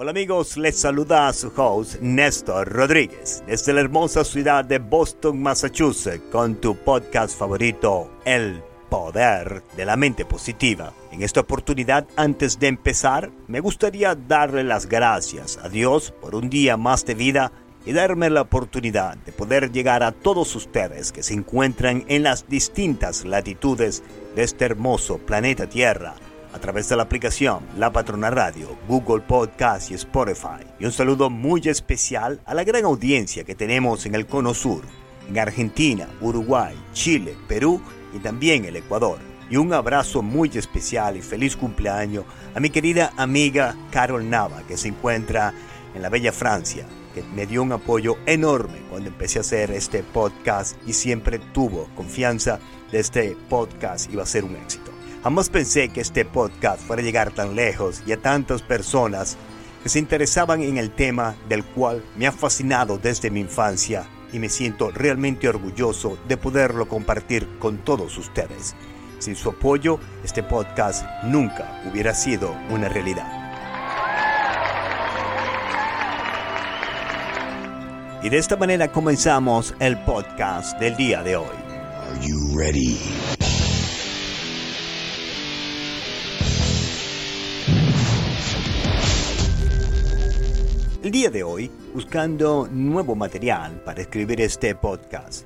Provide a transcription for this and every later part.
Hola amigos, les saluda a su host Néstor Rodríguez desde la hermosa ciudad de Boston, Massachusetts, con tu podcast favorito, El Poder de la Mente Positiva. En esta oportunidad, antes de empezar, me gustaría darle las gracias a Dios por un día más de vida y darme la oportunidad de poder llegar a todos ustedes que se encuentran en las distintas latitudes de este hermoso planeta Tierra a través de la aplicación La Patrona Radio, Google Podcast y Spotify. Y un saludo muy especial a la gran audiencia que tenemos en el Cono Sur, en Argentina, Uruguay, Chile, Perú y también el Ecuador. Y un abrazo muy especial y feliz cumpleaños a mi querida amiga Carol Nava, que se encuentra en la bella Francia, que me dio un apoyo enorme cuando empecé a hacer este podcast y siempre tuvo confianza de este podcast iba a ser un éxito. Jamás pensé que este podcast fuera a llegar tan lejos y a tantas personas que se interesaban en el tema del cual me ha fascinado desde mi infancia y me siento realmente orgulloso de poderlo compartir con todos ustedes. Sin su apoyo, este podcast nunca hubiera sido una realidad. Y de esta manera comenzamos el podcast del día de hoy. Are you ready? El día de hoy, buscando nuevo material para escribir este podcast,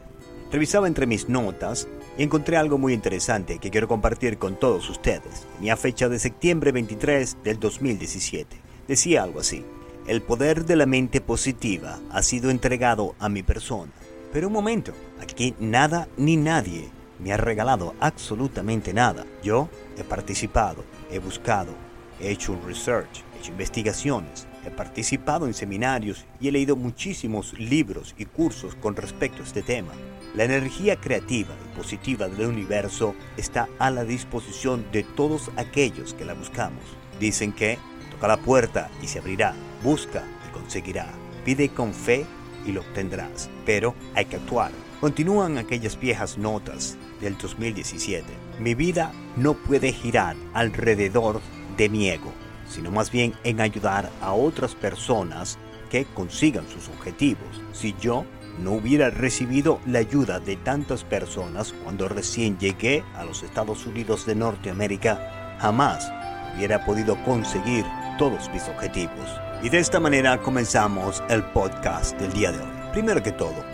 revisaba entre mis notas y encontré algo muy interesante que quiero compartir con todos ustedes. Tenía fecha de septiembre 23 del 2017. Decía algo así. El poder de la mente positiva ha sido entregado a mi persona. Pero un momento, aquí nada ni nadie me ha regalado absolutamente nada. Yo he participado, he buscado, he hecho un research, he hecho investigaciones, He participado en seminarios y he leído muchísimos libros y cursos con respecto a este tema. La energía creativa y positiva del universo está a la disposición de todos aquellos que la buscamos. Dicen que toca la puerta y se abrirá, busca y conseguirá, pide con fe y lo obtendrás, pero hay que actuar. Continúan aquellas viejas notas del 2017. Mi vida no puede girar alrededor de mi ego sino más bien en ayudar a otras personas que consigan sus objetivos. Si yo no hubiera recibido la ayuda de tantas personas cuando recién llegué a los Estados Unidos de Norteamérica, jamás hubiera podido conseguir todos mis objetivos. Y de esta manera comenzamos el podcast del día de hoy. Primero que todo,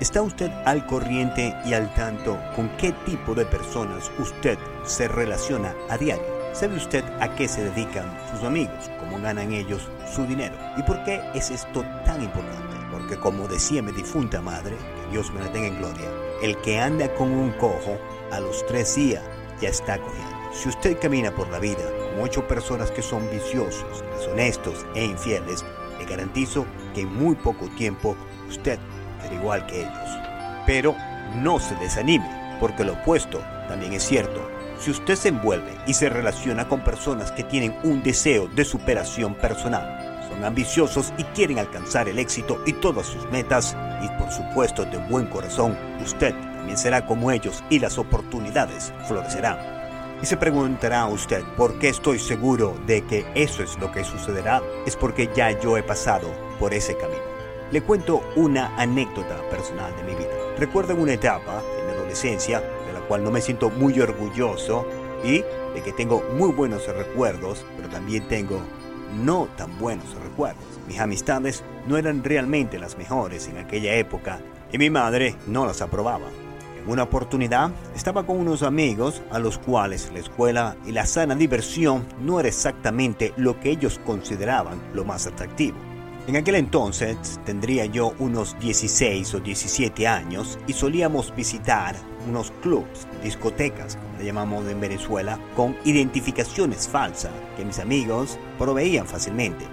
¿está usted al corriente y al tanto con qué tipo de personas usted se relaciona a diario? ¿Sabe usted a qué se dedican sus amigos? ¿Cómo ganan ellos su dinero? ¿Y por qué es esto tan importante? Porque como decía mi difunta madre, que Dios me la tenga en gloria, el que anda con un cojo, a los tres días ya está cogiendo. Si usted camina por la vida con ocho personas que son viciosos, deshonestos e infieles, le garantizo que en muy poco tiempo usted será igual que ellos. Pero no se desanime, porque lo opuesto también es cierto si usted se envuelve y se relaciona con personas que tienen un deseo de superación personal, son ambiciosos y quieren alcanzar el éxito y todas sus metas, y por supuesto de buen corazón, usted también será como ellos y las oportunidades florecerán. Y se preguntará usted por qué estoy seguro de que eso es lo que sucederá. Es porque ya yo he pasado por ese camino. Le cuento una anécdota personal de mi vida. Recuerdo una etapa, en mi adolescencia, cual no me siento muy orgulloso y de que tengo muy buenos recuerdos, pero también tengo no tan buenos recuerdos. Mis amistades no eran realmente las mejores en aquella época y mi madre no las aprobaba. En una oportunidad estaba con unos amigos a los cuales la escuela y la sana diversión no era exactamente lo que ellos consideraban lo más atractivo. En aquel entonces tendría yo unos 16 o 17 años y solíamos visitar unos clubs, discotecas, como le llamamos en Venezuela, con identificaciones falsas que mis amigos proveían fácilmente.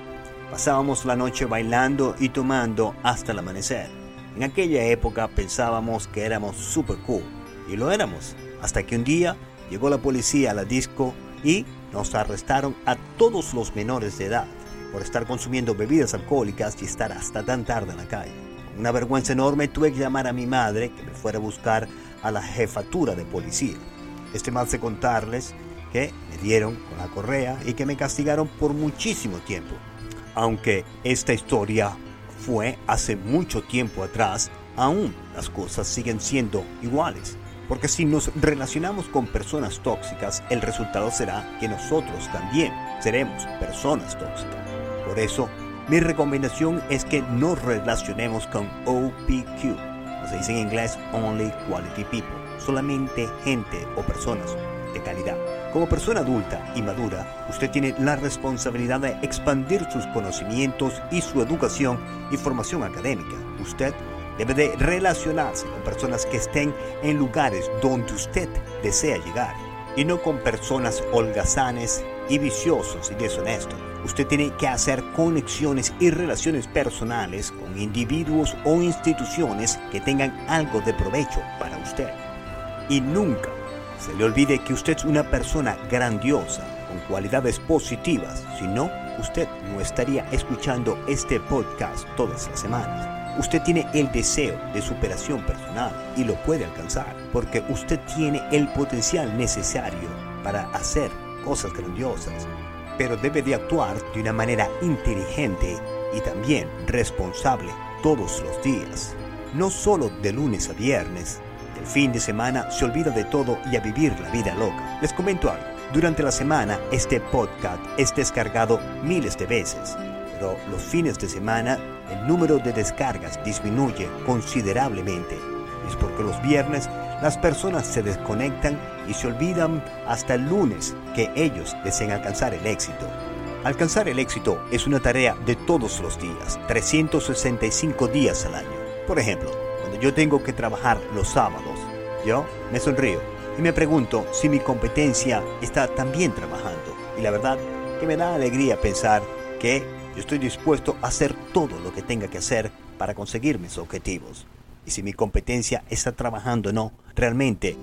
Pasábamos la noche bailando y tomando hasta el amanecer. En aquella época pensábamos que éramos super cool y lo éramos, hasta que un día llegó la policía a la disco y nos arrestaron a todos los menores de edad por estar consumiendo bebidas alcohólicas y estar hasta tan tarde en la calle. Una vergüenza enorme tuve que llamar a mi madre que me fuera a buscar a la jefatura de policía. Este más de contarles que me dieron con la correa y que me castigaron por muchísimo tiempo. Aunque esta historia fue hace mucho tiempo atrás, aún las cosas siguen siendo iguales. Porque si nos relacionamos con personas tóxicas, el resultado será que nosotros también seremos personas tóxicas. Por eso, mi recomendación es que nos relacionemos con OPQ, o se dice en inglés Only Quality People, solamente gente o personas de calidad. Como persona adulta y madura, usted tiene la responsabilidad de expandir sus conocimientos y su educación y formación académica. Usted Debe de relacionarse con personas que estén en lugares donde usted desea llegar y no con personas holgazanes y viciosos y deshonestos. Usted tiene que hacer conexiones y relaciones personales con individuos o instituciones que tengan algo de provecho para usted. Y nunca se le olvide que usted es una persona grandiosa, con cualidades positivas, si no, usted no estaría escuchando este podcast todas las semanas. Usted tiene el deseo de superación personal y lo puede alcanzar porque usted tiene el potencial necesario para hacer cosas grandiosas, pero debe de actuar de una manera inteligente y también responsable todos los días, no solo de lunes a viernes. El fin de semana se olvida de todo y a vivir la vida loca. Les comento algo. Durante la semana este podcast es descargado miles de veces, pero los fines de semana el número de descargas disminuye considerablemente. Es porque los viernes las personas se desconectan y se olvidan hasta el lunes que ellos deseen alcanzar el éxito. Alcanzar el éxito es una tarea de todos los días, 365 días al año. Por ejemplo, cuando yo tengo que trabajar los sábados, yo me sonrío y me pregunto si mi competencia está también trabajando. Y la verdad que me da alegría pensar que yo estoy dispuesto a hacer todo lo que tenga que hacer para conseguir mis objetivos. Y si mi competencia está trabajando o no, realmente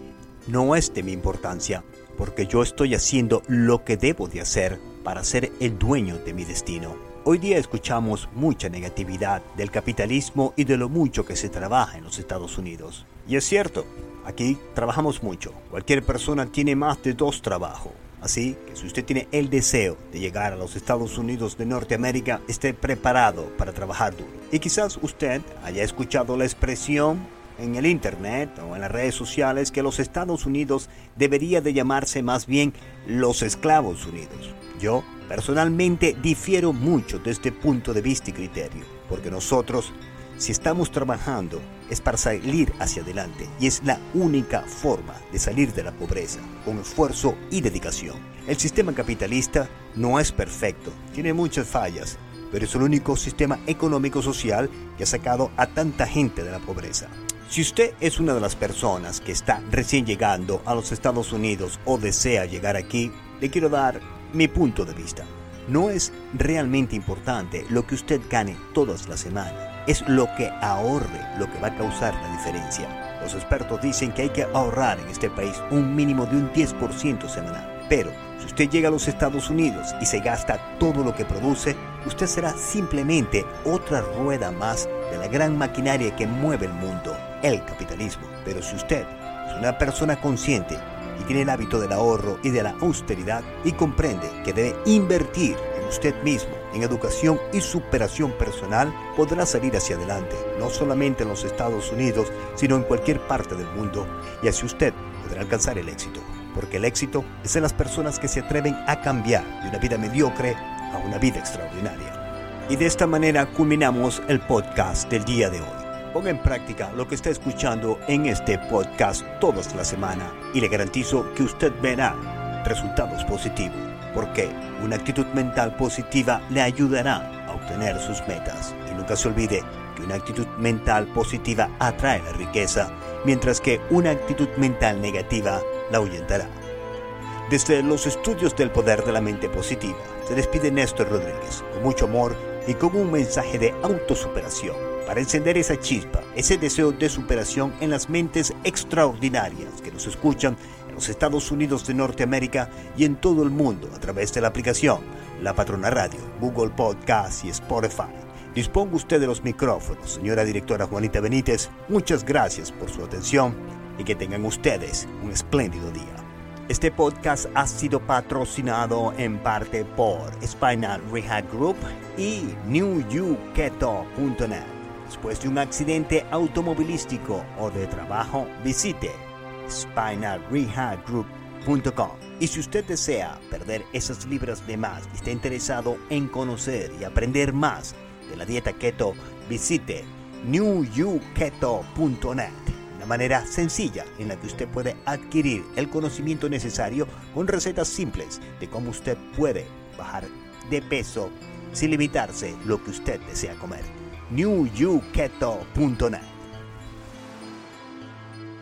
no es de mi importancia, porque yo estoy haciendo lo que debo de hacer para ser el dueño de mi destino. Hoy día escuchamos mucha negatividad del capitalismo y de lo mucho que se trabaja en los Estados Unidos. Y es cierto, aquí trabajamos mucho. Cualquier persona tiene más de dos trabajos. Así que si usted tiene el deseo de llegar a los Estados Unidos de Norteamérica, esté preparado para trabajar duro. Y quizás usted haya escuchado la expresión en el internet o en las redes sociales que los Estados Unidos debería de llamarse más bien los esclavos unidos. Yo personalmente difiero mucho de este punto de vista y criterio, porque nosotros si estamos trabajando es para salir hacia adelante y es la única forma de salir de la pobreza, con esfuerzo y dedicación. El sistema capitalista no es perfecto, tiene muchas fallas, pero es el único sistema económico-social que ha sacado a tanta gente de la pobreza. Si usted es una de las personas que está recién llegando a los Estados Unidos o desea llegar aquí, le quiero dar mi punto de vista. No es realmente importante lo que usted gane todas las semanas es lo que ahorre lo que va a causar la diferencia. Los expertos dicen que hay que ahorrar en este país un mínimo de un 10% semanal. Pero si usted llega a los Estados Unidos y se gasta todo lo que produce, usted será simplemente otra rueda más de la gran maquinaria que mueve el mundo, el capitalismo. Pero si usted es una persona consciente y tiene el hábito del ahorro y de la austeridad y comprende que debe invertir en usted mismo en educación y superación personal, podrá salir hacia adelante, no solamente en los Estados Unidos, sino en cualquier parte del mundo, y así usted podrá alcanzar el éxito. Porque el éxito es en las personas que se atreven a cambiar de una vida mediocre a una vida extraordinaria. Y de esta manera culminamos el podcast del día de hoy. Ponga en práctica lo que está escuchando en este podcast todas la semana y le garantizo que usted verá resultados positivos porque una actitud mental positiva le ayudará a obtener sus metas. Y nunca se olvide que una actitud mental positiva atrae la riqueza, mientras que una actitud mental negativa la ahuyentará. Desde los estudios del poder de la mente positiva, se despide Néstor Rodríguez con mucho amor y con un mensaje de autosuperación para encender esa chispa, ese deseo de superación en las mentes extraordinarias que nos escuchan los Estados Unidos de Norteamérica y en todo el mundo a través de la aplicación La Patrona Radio, Google Podcast y Spotify. Disponga usted de los micrófonos, señora directora Juanita Benítez. Muchas gracias por su atención y que tengan ustedes un espléndido día. Este podcast ha sido patrocinado en parte por Spinal Rehab Group y NewYouKeto.net. Después de un accidente automovilístico o de trabajo, visite spinalrehabgroup.com. Y si usted desea perder esas libras de más y está interesado en conocer y aprender más de la dieta keto, visite newyouketo.net manera sencilla en la que usted puede adquirir el conocimiento necesario con recetas simples de cómo usted puede bajar de peso sin limitarse lo que usted desea comer. newyouketo.net